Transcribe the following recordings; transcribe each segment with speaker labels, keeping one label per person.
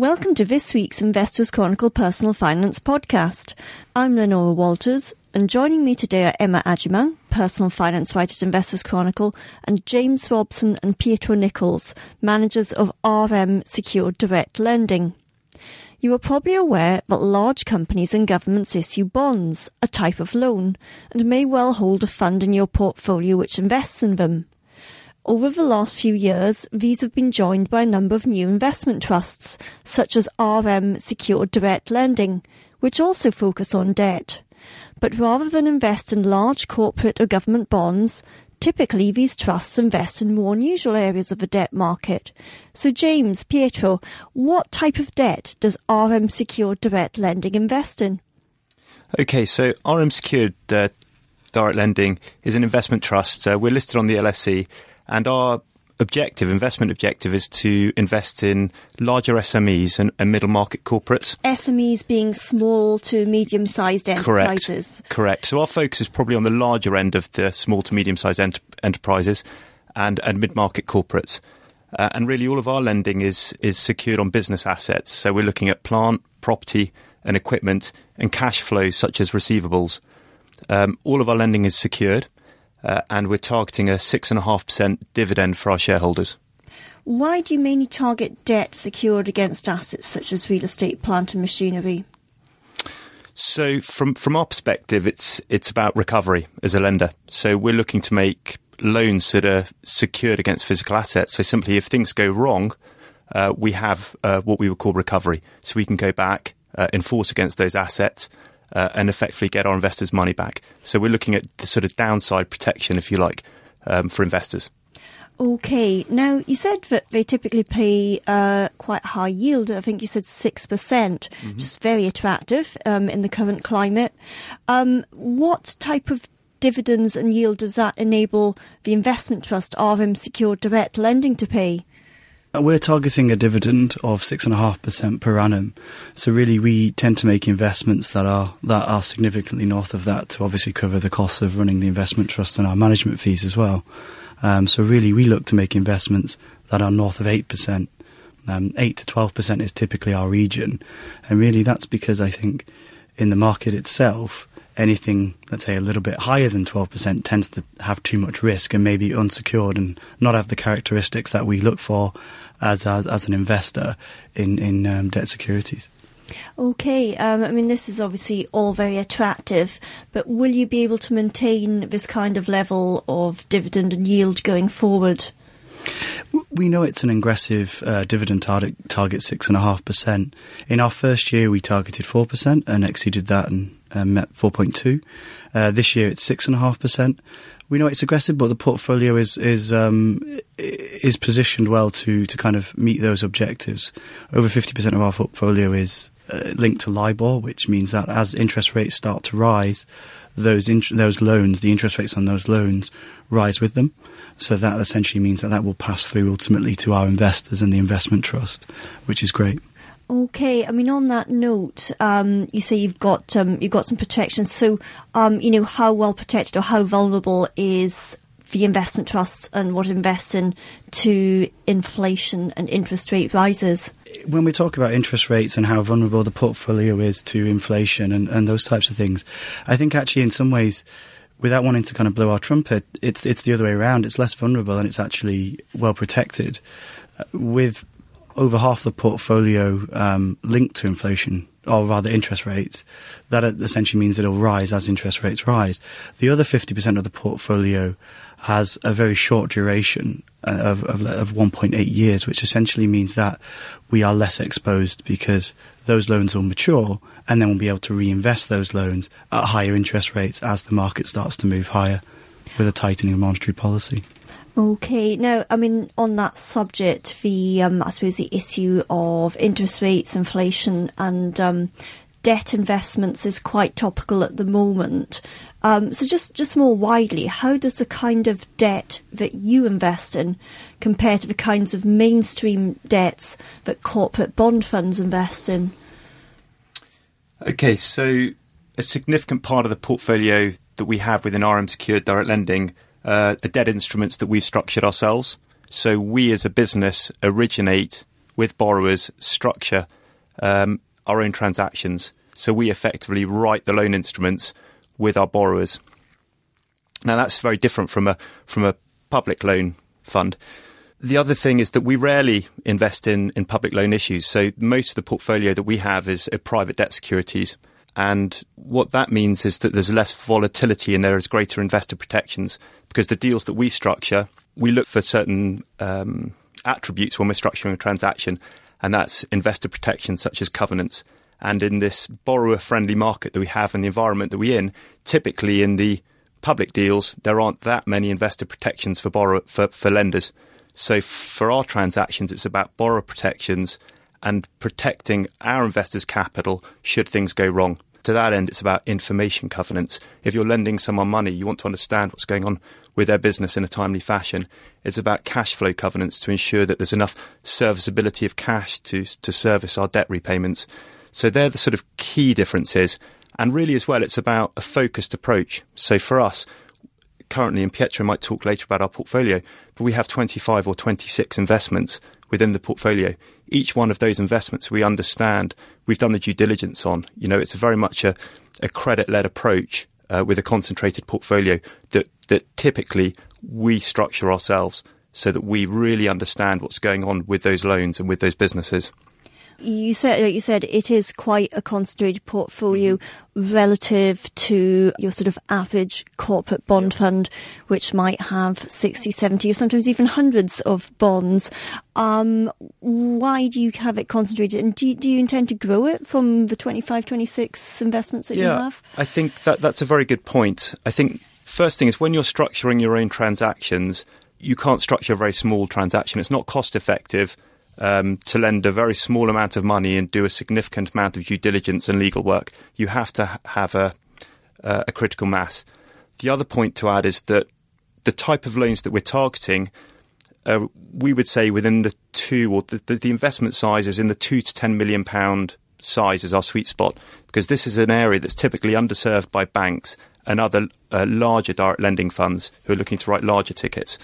Speaker 1: Welcome to this week's Investors Chronicle Personal Finance podcast. I'm Leonora Walters, and joining me today are Emma Agyemang, personal finance writer at Investors Chronicle, and James Robson and Pietro Nichols, managers of RM Secured Direct Lending. You are probably aware that large companies and governments issue bonds, a type of loan, and may well hold a fund in your portfolio which invests in them. Over the last few years, these have been joined by a number of new investment trusts, such as RM Secured Direct Lending, which also focus on debt. But rather than invest in large corporate or government bonds, typically these trusts invest in more unusual areas of the debt market. So James, Pietro, what type of debt does RM Secured Direct Lending invest in?
Speaker 2: Okay, so RM Secured uh, Direct Lending is an investment trust. Uh, we're listed on the LSE and our objective, investment objective, is to invest in larger SMEs and, and middle market corporates.
Speaker 1: SMEs being small to medium sized enterprises.
Speaker 2: Correct. Correct. So our focus is probably on the larger end of the small to medium sized ent- enterprises and, and mid market corporates. Uh, and really, all of our lending is is secured on business assets. So we're looking at plant, property, and equipment, and cash flows such as receivables. Um, all of our lending is secured uh, and we're targeting a 6.5% dividend for our shareholders.
Speaker 1: Why do you mainly target debt secured against assets such as real estate, plant, and machinery?
Speaker 2: So, from from our perspective, it's it's about recovery as a lender. So, we're looking to make loans that are secured against physical assets. So, simply, if things go wrong, uh, we have uh, what we would call recovery. So, we can go back, uh, enforce against those assets, uh, and effectively get our investors' money back. So we're looking at the sort of downside protection, if you like, um, for investors.
Speaker 1: Okay. Now, you said that they typically pay uh, quite high yield. I think you said 6%, percent mm hmm which is very attractive um, in the current climate. Um, what type of dividends and yield does that enable the investment trust RM Secured Direct Lending to pay?
Speaker 3: We're targeting a dividend of six and a half percent per annum. So really, we tend to make investments that are that are significantly north of that to obviously cover the costs of running the investment trust and our management fees as well. Um, so really, we look to make investments that are north of eight percent. Um, eight to twelve percent is typically our region, and really that's because I think in the market itself, anything, let's say, a little bit higher than 12% tends to have too much risk and maybe unsecured and not have the characteristics that we look for as, as, as an investor in, in um, debt securities.
Speaker 1: Okay, um, I mean, this is obviously all very attractive, but will you be able to maintain this kind of level of dividend and yield going forward?
Speaker 3: We know it's an aggressive uh, dividend target, target six and a half percent. In our first year, we targeted four percent and exceeded that and um, met 4.2. Uh, this year it's 6.5%. We know it's aggressive, but the portfolio is is um, is positioned well to to kind of meet those objectives. Over 50% of our portfolio is uh, linked to LIBOR, which means that as interest rates start to rise, those int- those loans, the interest rates on those loans, rise with them. So that essentially means that that will pass through ultimately to our investors and the investment trust, which is great.
Speaker 1: Okay, I mean, on that note, um, you say you've got um, you've got some protection. So, um, you know, how well protected or how vulnerable is the investment trusts and what invests in to inflation and interest rate rises?
Speaker 3: When we talk about interest rates and how vulnerable the portfolio is to inflation and, and those types of things, I think actually in some ways without wanting to kind of blow our trumpet, it's it's the other way around. It's less vulnerable and it's actually well protected. Uh, with over half the portfolio um, linked to inflation, or rather interest rates, that essentially means that it'll rise as interest rates rise. The other 50% of the portfolio has a very short duration uh, of, of, of 1.8 years, which essentially means that we are less exposed because those loans will mature and then we'll be able to reinvest those loans at higher interest rates as the market starts to move higher with a tightening of monetary policy.
Speaker 1: Okay. Now, I mean, on that subject, the um, I suppose the issue of interest rates, inflation, and um, debt investments is quite topical at the moment. Um, so, just just more widely, how does the kind of debt that you invest in compare to the kinds of mainstream debts that corporate bond funds invest in?
Speaker 2: Okay, so a significant part of the portfolio that we have within RM Secured Direct Lending uh, debt instruments that we've structured ourselves. So we as a business originate with borrowers, structure um, our own transactions. So we effectively write the loan instruments with our borrowers. Now that's very different from a from a public loan fund. The other thing is that we rarely invest in, in public loan issues. So most of the portfolio that we have is private debt securities. And what that means is that there's less volatility and there is greater investor protections because the deals that we structure, we look for certain um, attributes when we're structuring a transaction, and that's investor protections such as covenants. And in this borrower friendly market that we have and the environment that we're in, typically in the public deals, there aren't that many investor protections for borrower for, for lenders. So for our transactions, it's about borrower protections and protecting our investors' capital should things go wrong. To that end, it's about information covenants. If you're lending someone money, you want to understand what's going on with their business in a timely fashion. It's about cash flow covenants to ensure that there's enough serviceability of cash to, to service our debt repayments. So they're the sort of key differences. And really, as well, it's about a focused approach. So for us, currently, and Pietro might talk later about our portfolio, but we have 25 or 26 investments within the portfolio. Each one of those investments we understand, we've done the due diligence on. You know, it's very much a, a credit led approach uh, with a concentrated portfolio that, that typically we structure ourselves so that we really understand what's going on with those loans and with those businesses
Speaker 1: you said you said it is quite a concentrated portfolio mm-hmm. relative to your sort of average corporate bond fund, which might have 60, 70, or sometimes even hundreds of bonds. Um, why do you have it concentrated? And do you, do you intend to grow it from the 25, 26 investments that
Speaker 2: yeah,
Speaker 1: you have?
Speaker 2: I think that that's a very good point. I think first thing is when you're structuring your own transactions, you can't structure a very small transaction. It's not cost effective um, to lend a very small amount of money and do a significant amount of due diligence and legal work, you have to have a, uh, a critical mass. The other point to add is that the type of loans that we're targeting, uh, we would say within the two or the, the, investment size is in the two to ten million pound size is our sweet spot because this is an area that's typically underserved by banks and other uh, larger direct lending funds who are looking to write larger tickets.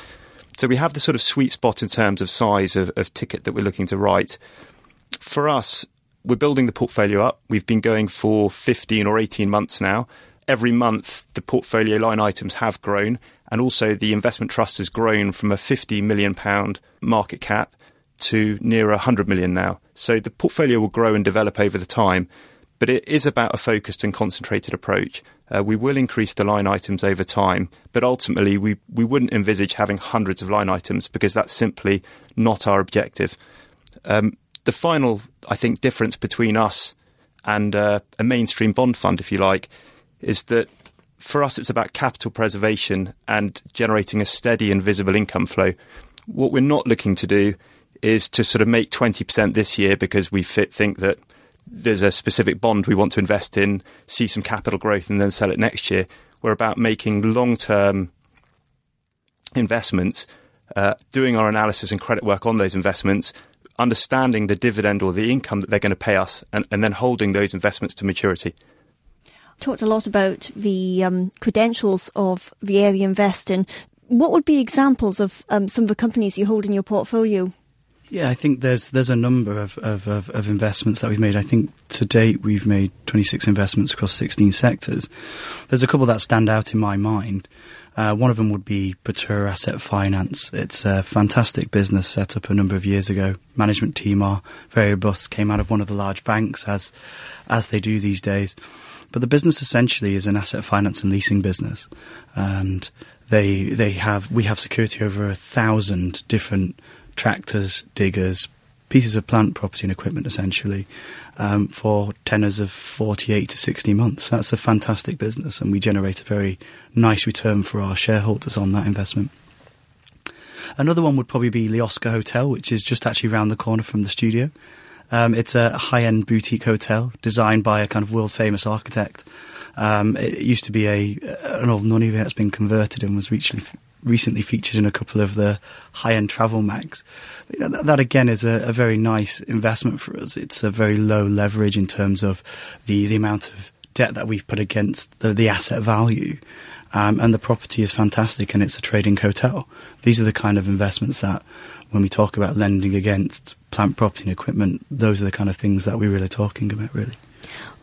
Speaker 2: So we have the sort of sweet spot in terms of size of, of ticket that we're looking to write. For us, we're building the portfolio up. We've been going for 15 or 18 months now. Every month, the portfolio line items have grown, and also the investment trust has grown from a 50 million pound market cap to near 100 million now. So the portfolio will grow and develop over the time, but it is about a focused and concentrated approach. Uh, we will increase the line items over time, but ultimately we, we wouldn't envisage having hundreds of line items because that's simply not our objective. Um, the final, I think, difference between us and uh, a mainstream bond fund, if you like, is that for us it's about capital preservation and generating a steady and visible income flow. What we're not looking to do is to sort of make 20% this year because we fit, think that there's a specific bond we want to invest in, see some capital growth, and then sell it next year. We're about making long term investments, uh, doing our analysis and credit work on those investments, understanding the dividend or the income that they're going to pay us, and, and then holding those investments to maturity.
Speaker 1: Talked a lot about the um, credentials of the area invest in. What would be examples of um, some of the companies you hold in your portfolio?
Speaker 3: Yeah, I think there's there's a number of, of, of, of, investments that we've made. I think to date we've made 26 investments across 16 sectors. There's a couple that stand out in my mind. Uh, one of them would be Batura Asset Finance. It's a fantastic business set up a number of years ago. Management team are very robust, came out of one of the large banks as as they do these days. But the business essentially is an asset finance and leasing business, and they they have we have security over a thousand different tractors, diggers, pieces of plant property and equipment essentially um, for tenors of 48 to 60 months. That's a fantastic business and we generate a very nice return for our shareholders on that investment. Another one would probably be Oscar Hotel, which is just actually around the corner from the studio. Um, it's a high-end boutique hotel designed by a kind of world-famous architect. Um, it used to be a an old nunnery that's been converted and was recently recently featured in a couple of the high-end travel mags. You know, that, that, again is a, a, very nice investment for us. It's a very low leverage in terms of the, the amount of debt that we've put against the, the asset value. Um, and the property is fantastic and it's a trading hotel. These are the kind of investments that when we talk about lending against plant, property, and equipment, those are the kind of things that we're really talking about, really.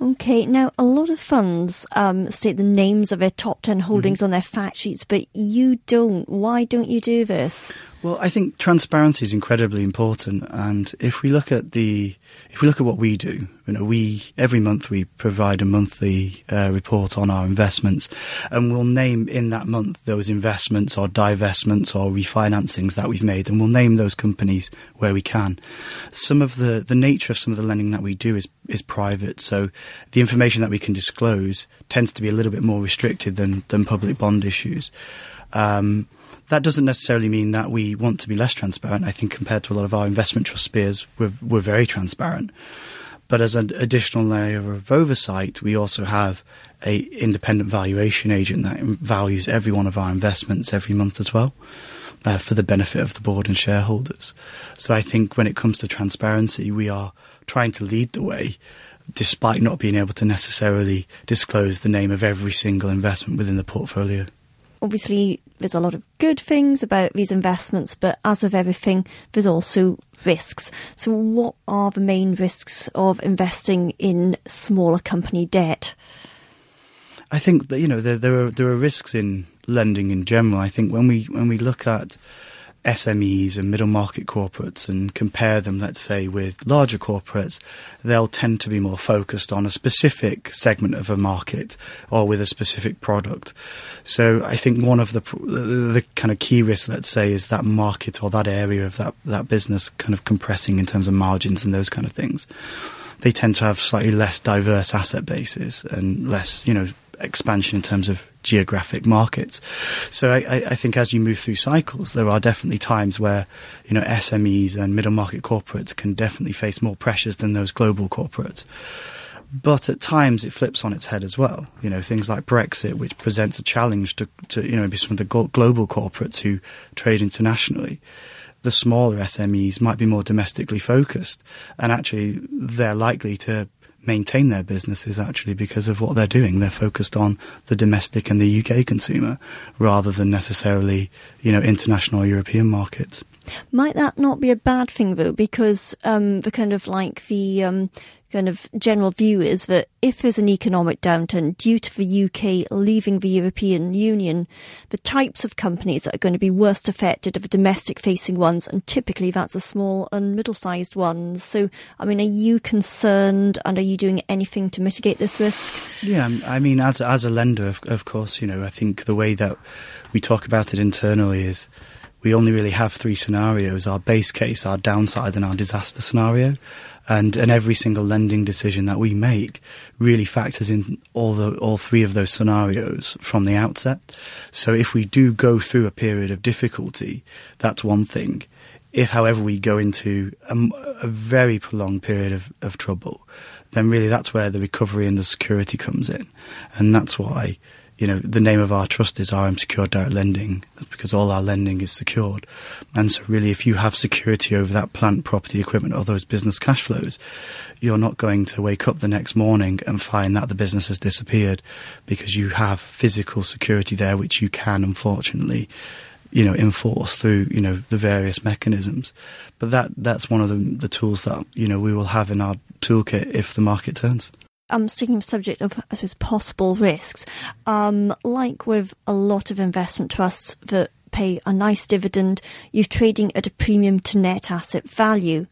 Speaker 1: Okay, now a lot of funds um, state the names of their top 10 holdings mm-hmm. on their fact sheets, but you don't. Why don't you do this?
Speaker 3: Well, I think transparency is incredibly important, and if we look at the, if we look at what we do, you know, we every month we provide a monthly uh, report on our investments, and we'll name in that month those investments or divestments or refinancings that we've made, and we'll name those companies where we can. Some of the the nature of some of the lending that we do is is private, so the information that we can disclose tends to be a little bit more restricted than than public bond issues. Um, that doesn't necessarily mean that we want to be less transparent. I think compared to a lot of our investment trust peers, we're, we're very transparent. But as an additional layer of oversight, we also have a independent valuation agent that values every one of our investments every month as well. Uh, for the benefit of the board and shareholders. So I think when it comes to transparency, we are trying to lead the way, despite not being able to necessarily disclose the name of every single investment within the portfolio
Speaker 1: obviously there's a lot of good things about these investments, but as with everything, there's also risks. So, what are the main risks of investing in smaller company debt?
Speaker 3: I think that you know there, there are there are risks in lending in general. I think when we when we look at SMEs and middle market corporates and compare them, let's say, with larger corporates, they'll tend to be more focused on a specific segment of a market or with a specific product. So I think one of the, the, kind of key risks, let's say, is that market or that area of that, that business kind of compressing in terms of margins and those kind of things. They tend to have slightly less diverse asset bases and less, you know, expansion in terms of geographic markets. So I, I, think as you move through cycles, there are definitely times where you know SMEs and middle market corporates can definitely face more pressures than those global corporates. But at times it flips on its head as well. You know things like Brexit, which presents a challenge to, to you know maybe some of the global corporates who trade internationally the smaller SMEs might be more domestically focused, and actually they're likely to maintain their businesses actually because of what they're doing. They're focused on the domestic and the UK consumer rather than necessarily, you know, international European markets.
Speaker 1: Might that not be a bad thing though? Because um, the kind of like the um, kind of general view is that if there's an economic downturn due to the UK leaving the European Union, the types of companies that are going to be worst affected are the domestic facing ones, and typically that's the small and middle sized ones. So, I mean, are you concerned and are you doing anything to mitigate this risk?
Speaker 3: Yeah, um, I mean, as, as a lender, of, of course, you know, I think the way that we talk about it internally is we only really have three scenarios our base case, our downside, and our disaster scenario. And, and every single lending decision that we make really factors in all the all three of those scenarios from the outset. So if we do go through a period of difficulty, that's one thing. If, however, we go into a, a very prolonged period of, of trouble, then really that's where the recovery and the security comes in, and that's why you know, the name of our trust is RM Secured Direct Lending. That's because all our lending is secured. And so really, if you have security over that plant, property, equipment, or those business cash flows, you're not going to wake up the next morning and find that the business has disappeared because you have physical security there, which you can, unfortunately, you know, enforce through, you know, the various mechanisms. But that, that's one of the, the tools that, you know, we will have in our toolkit if the market turns.
Speaker 1: I'm sticking with the subject of, I suppose, possible risks. Um, like with a lot of investment trusts that pay a nice dividend, you're trading at a premium to net asset value.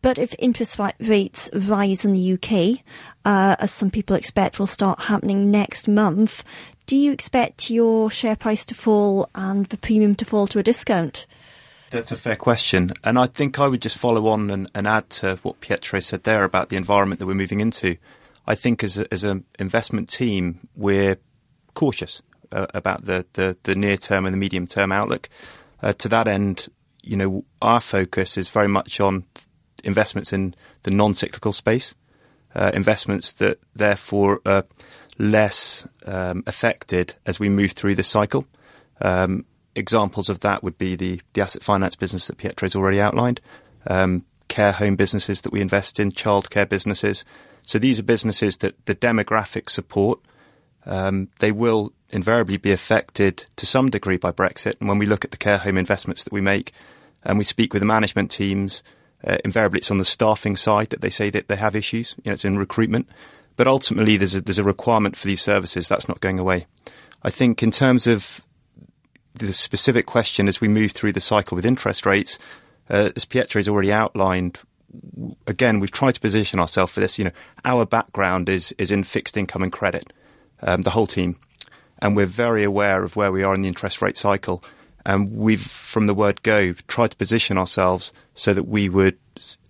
Speaker 1: But if interest rates rise in the UK, uh, as some people expect will start happening next month, do you expect your share price to fall and the premium to fall to a discount?
Speaker 2: That's a fair question. And I think I would just follow on and, and add to what Pietro said there about the environment that we're moving into. I think as a, as an investment team, we're cautious uh, about the, the, the, near term and the medium term outlook. Uh, to that end, you know, our focus is very much on investments in the non cyclical space, uh, investments that therefore are less um, affected as we move through the cycle. Um, examples of that would be the, the asset finance business that Pietro's already outlined, um, care home businesses that we invest in, childcare businesses. So these are businesses that the demographic support. Um, they will invariably be affected to some degree by Brexit. And when we look at the care home investments that we make, and we speak with the management teams, Uh, invariably, it's on the staffing side that they say that they have issues. You know, it's in recruitment, but ultimately, there's a, there's a requirement for these services that's not going away. I think in terms of the specific question as we move through the cycle with interest rates, uh, as Pietro has already outlined, again, we've tried to position ourselves for this. You know, our background is is in fixed income and credit, um, the whole team, and we're very aware of where we are in the interest rate cycle. And we've, from the word go, tried to position ourselves so that we would,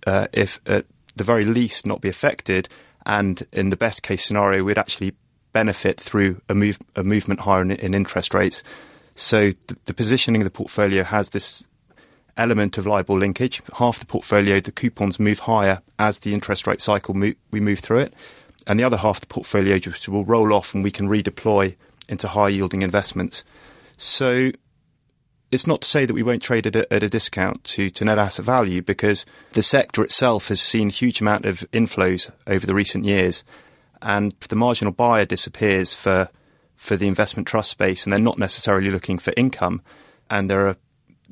Speaker 2: uh, if at the very least, not be affected, and in the best case scenario, we'd actually benefit through a move a movement higher in, in interest rates. So the, the positioning of the portfolio has this element of LIBOR linkage. Half the portfolio, the coupons move higher as the interest rate cycle mo- we move through it, and the other half the portfolio just will roll off and we can redeploy into high yielding investments. So it's not to say that we won't trade at a, at a, discount to, to net asset value because the sector itself has seen a huge amount of inflows over the recent years, and the marginal buyer disappears for for the investment trust space, and they're not necessarily looking for income, and there are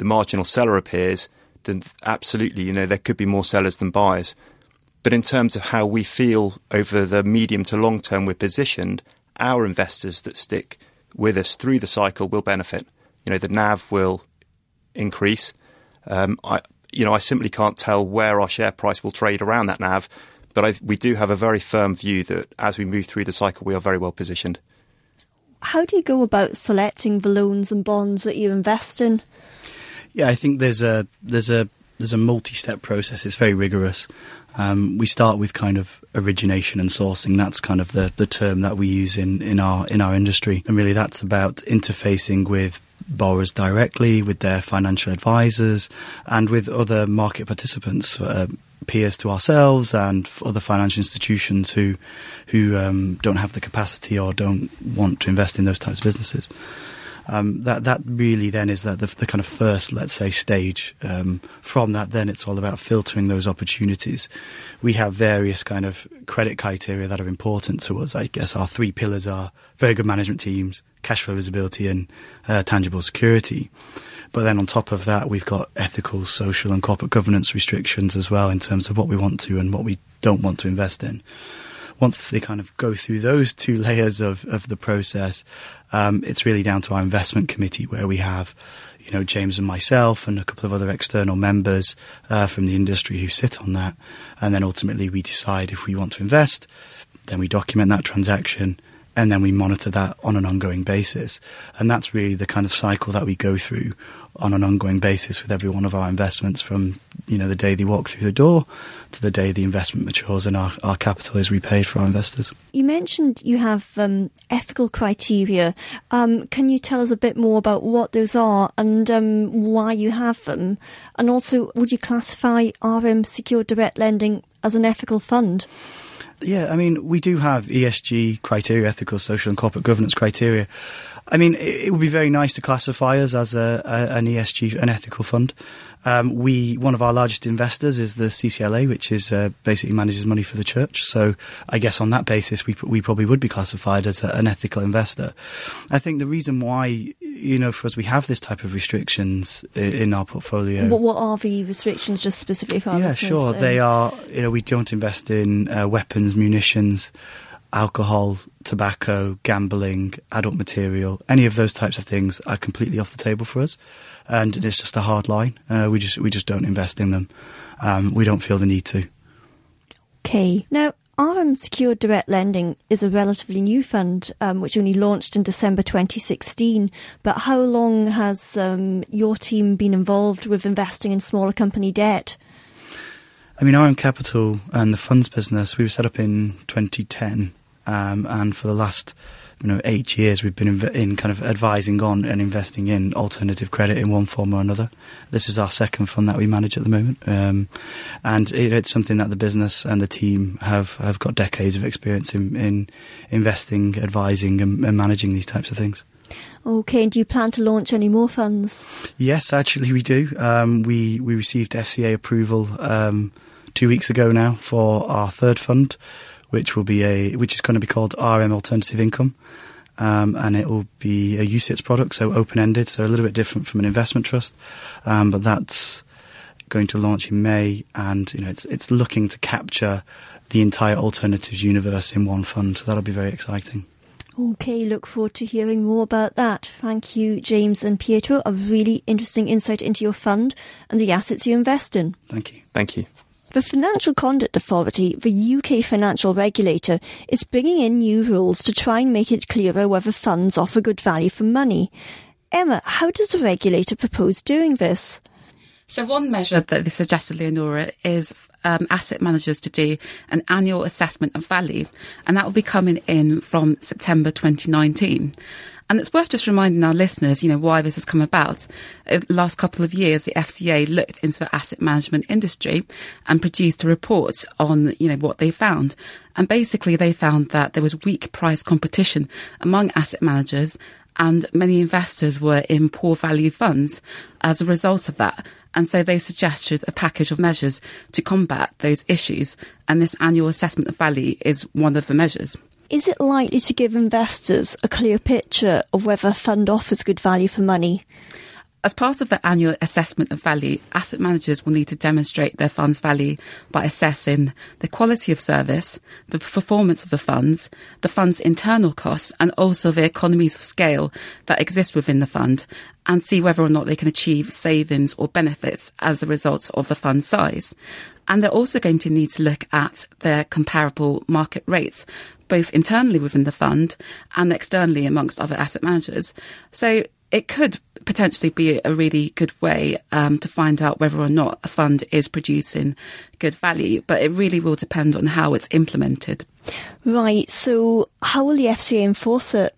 Speaker 2: the marginal seller appears, then absolutely, you know, there could be more sellers than buyers. But in terms of how we feel over the medium to long term we're positioned, our investors that stick with us through the cycle will benefit. You know, the NAV will increase. Um, I, you know, I simply can't tell where our share price will trade around that NAV, but I, we do have a very firm view that as we move through the cycle, we are very well positioned
Speaker 1: how do you go about selecting the loans and bonds that you invest in?
Speaker 3: Yeah, I think there's a there's a there's a multi-step process. It's very rigorous. Um, we start with kind of origination and sourcing. That's kind of the, the term that we use in, in our in our industry, and really that's about interfacing with borrowers directly, with their financial advisors, and with other market participants. Uh, peers to ourselves and other financial institutions who who um, don't have the capacity or don't want to invest in those types of businesses. Um, that that really then is that the, the, kind of first, let's say, stage. Um, from that, then it's all about filtering those opportunities. We have various kind of credit criteria that are important to us. I guess our three pillars are very good management teams, cash flow visibility, and uh, tangible security. But then on top of that, we've got ethical, social, and corporate governance restrictions as well in terms of what we want to and what we don't want to invest in. Once they kind of go through those two layers of, of the process, um, it's really down to our investment committee where we have, you know, James and myself and a couple of other external members uh, from the industry who sit on that. And then ultimately we decide if we want to invest, then we document that transaction and then we monitor that on an ongoing basis. And that's really the kind of cycle that we go through on an ongoing basis with every one of our investments from you know the day they walk through the door to the day the investment matures and our, our capital is repaid for our investors.
Speaker 1: You mentioned you have um, ethical criteria. Um, can you tell us a bit more about what those are and um, why you have them? And also, would you classify RM Secured Direct Lending as an ethical fund?
Speaker 3: Yeah, I mean, we do have ESG criteria, ethical, social, and corporate governance criteria. I mean, it, it would be very nice to classify us as a, a, an ESG, an ethical fund. Um, we one of our largest investors is the CCLA, which is uh, basically manages money for the church. So I guess on that basis, we we probably would be classified as a, an ethical investor. I think the reason why you know for us we have this type of restrictions in, in our portfolio.
Speaker 1: What, what, are the restrictions, just specifically for our
Speaker 3: Yeah,
Speaker 1: listeners?
Speaker 3: sure. Um, they are. You know, we don't invest in uh, weapons, munitions alcohol, tobacco, gambling, adult material, any of those types of things are completely off the table for us, and it's just a hard line. Uh, we just we just don't invest in them. Um, we don't feel the need to.
Speaker 1: Okay. Now, RM Secured Direct Lending is a relatively new fund um, which only launched in December 2016. But how long has um, your team been involved with investing in smaller company debt?
Speaker 3: I mean, RM Capital and the funds business, we were set up in 2010. Um, and for the last you know eight years, we've been in, in, kind of advising on and investing in alternative credit in one form or another. This is our second fund that we manage at the moment, um, and it, it's something that the business and the team have have got decades of experience in, in investing, advising, and, and managing these types of things.
Speaker 1: Okay, and do you plan to launch any more funds?
Speaker 3: Yes, actually, we do. Um, we we received FCA approval um, two weeks ago now for our third fund, which will be a which is going to be called RM Alternative Income, um, and it will be a UCITS product, so open ended, so a little bit different from an investment trust, um, but that's going to launch in May, and you know it's it's looking to capture the entire alternatives universe in one fund. So that'll be very exciting.
Speaker 1: Okay, look forward to hearing more about that. Thank you, James and Pietro. A really interesting insight into your fund and the assets you invest in.
Speaker 3: Thank you.
Speaker 2: Thank you.
Speaker 1: The Financial Conduct Authority, the UK financial regulator, is bringing in new rules to try and make it clearer whether funds offer good value for money. Emma, how does the regulator propose doing this?
Speaker 4: So one measure that they suggested, Leonora, is um, asset managers to do an annual assessment of value, and that will be coming in from September 2019. And it's worth just reminding our listeners, you know, why this has come about. In the last couple of years, the FCA looked into the asset management industry and produced a report on, you know, what they found. And basically they found that there was weak price competition among asset managers and many investors were in poor value funds as a result of that. And so they suggested a package of measures to combat those issues. And this annual assessment of value is one of the measures.
Speaker 1: Is it likely to give investors a clear picture of whether a fund offers good value for money?
Speaker 4: As part of the annual assessment of value, asset managers will need to demonstrate their fund's value by assessing the quality of service, the performance of the funds, the fund's internal costs, and also the economies of scale that exist within the fund, and see whether or not they can achieve savings or benefits as a result of the fund size. And they're also going to need to look at their comparable market rates, both internally within the fund and externally amongst other asset managers. So it could potentially be a really good way um, to find out whether or not a fund is producing good value, but it really will depend on how it's implemented.
Speaker 1: Right. So, how will the FCA enforce it?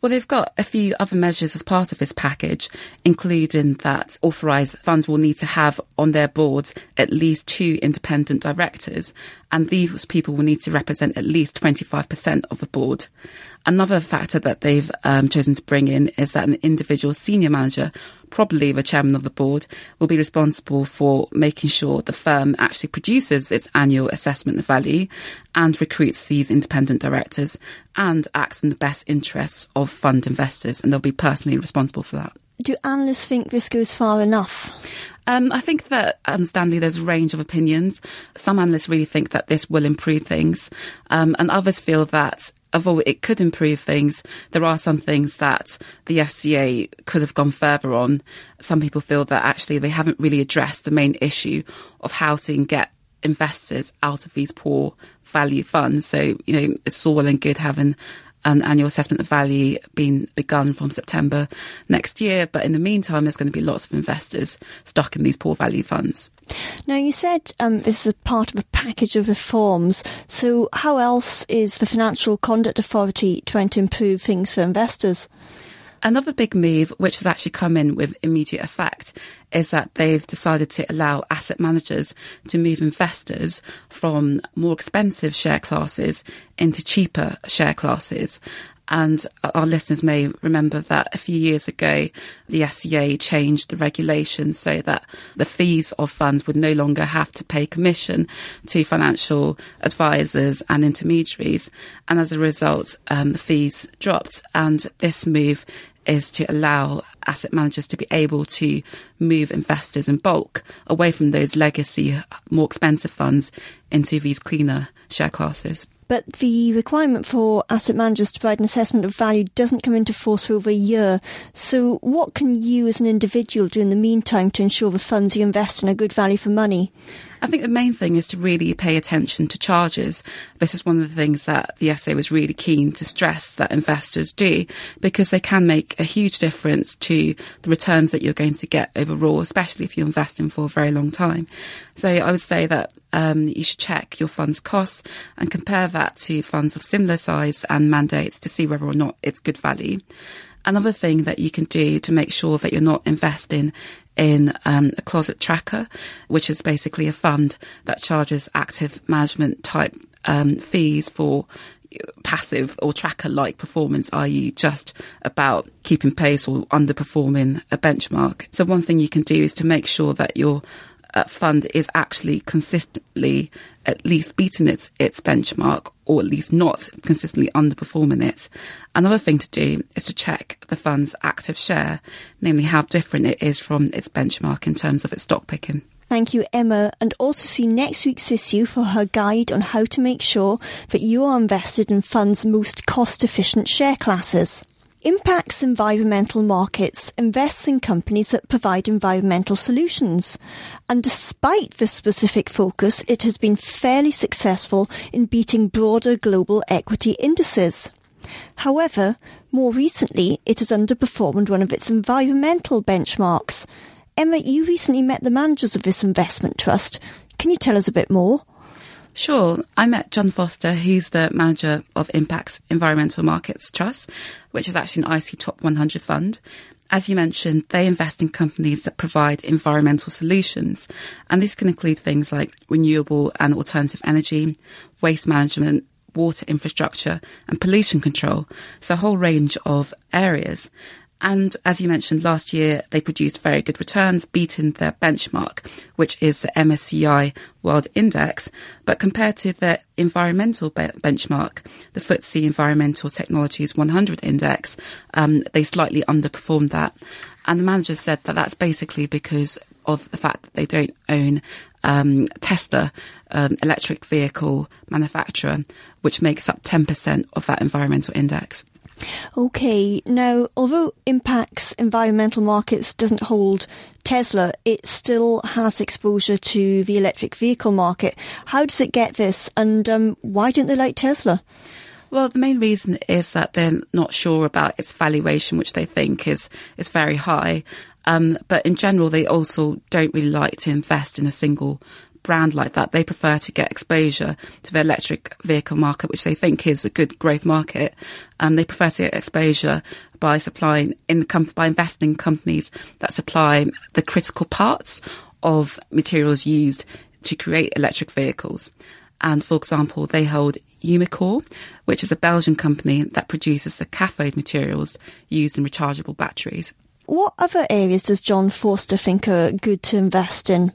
Speaker 4: Well, they've got a few other measures as part of this package, including that authorised funds will need to have on their boards at least two independent directors, and these people will need to represent at least 25% of the board. Another factor that they've um, chosen to bring in is that an individual senior manager, probably the chairman of the board, will be responsible for making sure the firm actually produces its annual assessment of value and recruits these independent directors and acts in the best interests of fund investors, and they'll be personally responsible for that.
Speaker 1: Do analysts think this goes far enough?
Speaker 4: Um, I think that, understandably, there's a range of opinions. Some analysts really think that this will improve things, um, and others feel that although it could improve things, there are some things that the FCA could have gone further on. Some people feel that actually they haven't really addressed the main issue of how to get investors out of these poor value funds. So, you know, it's all well and good having an annual assessment of value being begun from September next year. But in the meantime, there's going to be lots of investors stuck in these poor value funds.
Speaker 1: Now, you said um, this is a part of a package of reforms. So, how else is the Financial Conduct Authority trying to improve things for investors?
Speaker 4: Another big move, which has actually come in with immediate effect, is that they've decided to allow asset managers to move investors from more expensive share classes into cheaper share classes. And our listeners may remember that a few years ago, the SEA changed the regulations so that the fees of funds would no longer have to pay commission to financial advisors and intermediaries. And as a result, um, the fees dropped. And this move is to allow asset managers to be able to move investors in bulk away from those legacy, more expensive funds into these cleaner share classes.
Speaker 1: But the requirement for asset managers to provide an assessment of value doesn't come into force for over a year. So, what can you as an individual do in the meantime to ensure the funds you invest in are good value for money?
Speaker 4: I think the main thing is to really pay attention to charges. This is one of the things that the FCA was really keen to stress that investors do because they can make a huge difference to the returns that you're going to get overall, especially if you're investing for a very long time. So I would say that um, you should check your fund's costs and compare that to funds of similar size and mandates to see whether or not it's good value. Another thing that you can do to make sure that you're not investing in um, a closet tracker, which is basically a fund that charges active management type um, fees for passive or tracker like performance, i.e., just about keeping pace or underperforming a benchmark. So, one thing you can do is to make sure that your uh, fund is actually consistently at least beating its its benchmark or at least not consistently underperforming it. Another thing to do is to check the fund's active share, namely how different it is from its benchmark in terms of its stock picking.
Speaker 1: Thank you, Emma, and also see next week's issue for her guide on how to make sure that you are invested in funds' most cost efficient share classes. Impax Environmental Markets invests in companies that provide environmental solutions. And despite this specific focus, it has been fairly successful in beating broader global equity indices. However, more recently, it has underperformed one of its environmental benchmarks. Emma, you recently met the managers of this investment trust. Can you tell us a bit more?
Speaker 4: Sure. I met John Forster, who's the manager of Impax Environmental Markets Trust, which is actually an IC Top 100 fund. As you mentioned, they invest in companies that provide environmental solutions. And this can include things like renewable and alternative energy, waste management, water infrastructure, and pollution control. So a whole range of areas. And as you mentioned, last year they produced very good returns, beating their benchmark, which is the MSCI World Index. But compared to the environmental be- benchmark, the FTSE Environmental Technologies 100 Index, um, they slightly underperformed that. And the manager said that that's basically because of the fact that they don't own um, Tesla, an electric vehicle manufacturer, which makes up 10% of that environmental index.
Speaker 1: Okay, now, although Impax Environmental Markets doesn't hold Tesla, it still has exposure to the electric vehicle market. How does it get this, and um, why don't they like Tesla?
Speaker 4: Well, the main reason is that they're not sure about its valuation, which they think is is very high. Um, but in general, they also don't really like to invest in a single brand like that. They prefer to get exposure to the electric vehicle market, which they think is a good growth market. And they prefer to get exposure by supplying in by investing in companies that supply the critical parts of materials used to create electric vehicles. And for example, they hold Umicore, which is a Belgian company that produces the cathode materials used in rechargeable batteries.
Speaker 1: What other areas does John Forster think are good to invest in?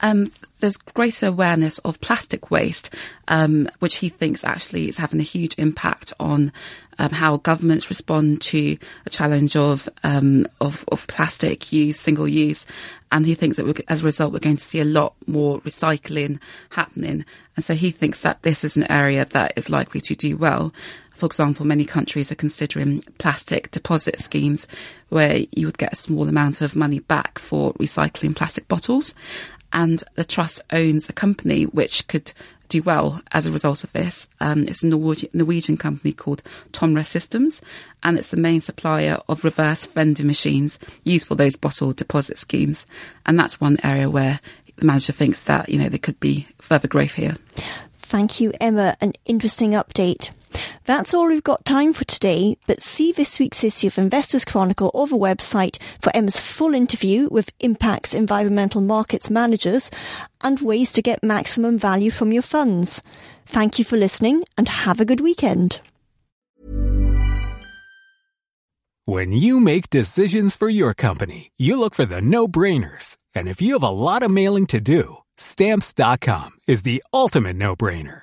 Speaker 4: Um, there's greater awareness of plastic waste, um, which he thinks actually is having a huge impact on um, how governments respond to a challenge of, um, of, of plastic use, single use, and he thinks that as a result we're going to see a lot more recycling happening, and so he thinks that this is an area that is likely to do well. For example, many countries are considering plastic deposit schemes where you would get a small amount of money back for recycling plastic bottles and the trust owns a company which could do well as a result of this. Um, it's a Norwegian, company called Tomra Systems, and it's the main supplier of reverse vending machines used for those bottle deposit schemes. And that's one area where the manager thinks that you know there could be further growth here.
Speaker 1: Thank you, Emma. An interesting update. That's all we've got time for today, but see this week's issue of Investors Chronicle or the website for Emma's full interview with Impax Environmental Markets managers and ways to get maximum value from your funds. Thank you for listening and have a good weekend.
Speaker 5: When you make decisions for your company, you look for the no brainers. And if you have a lot of mailing to do, stamps.com is the ultimate no brainer.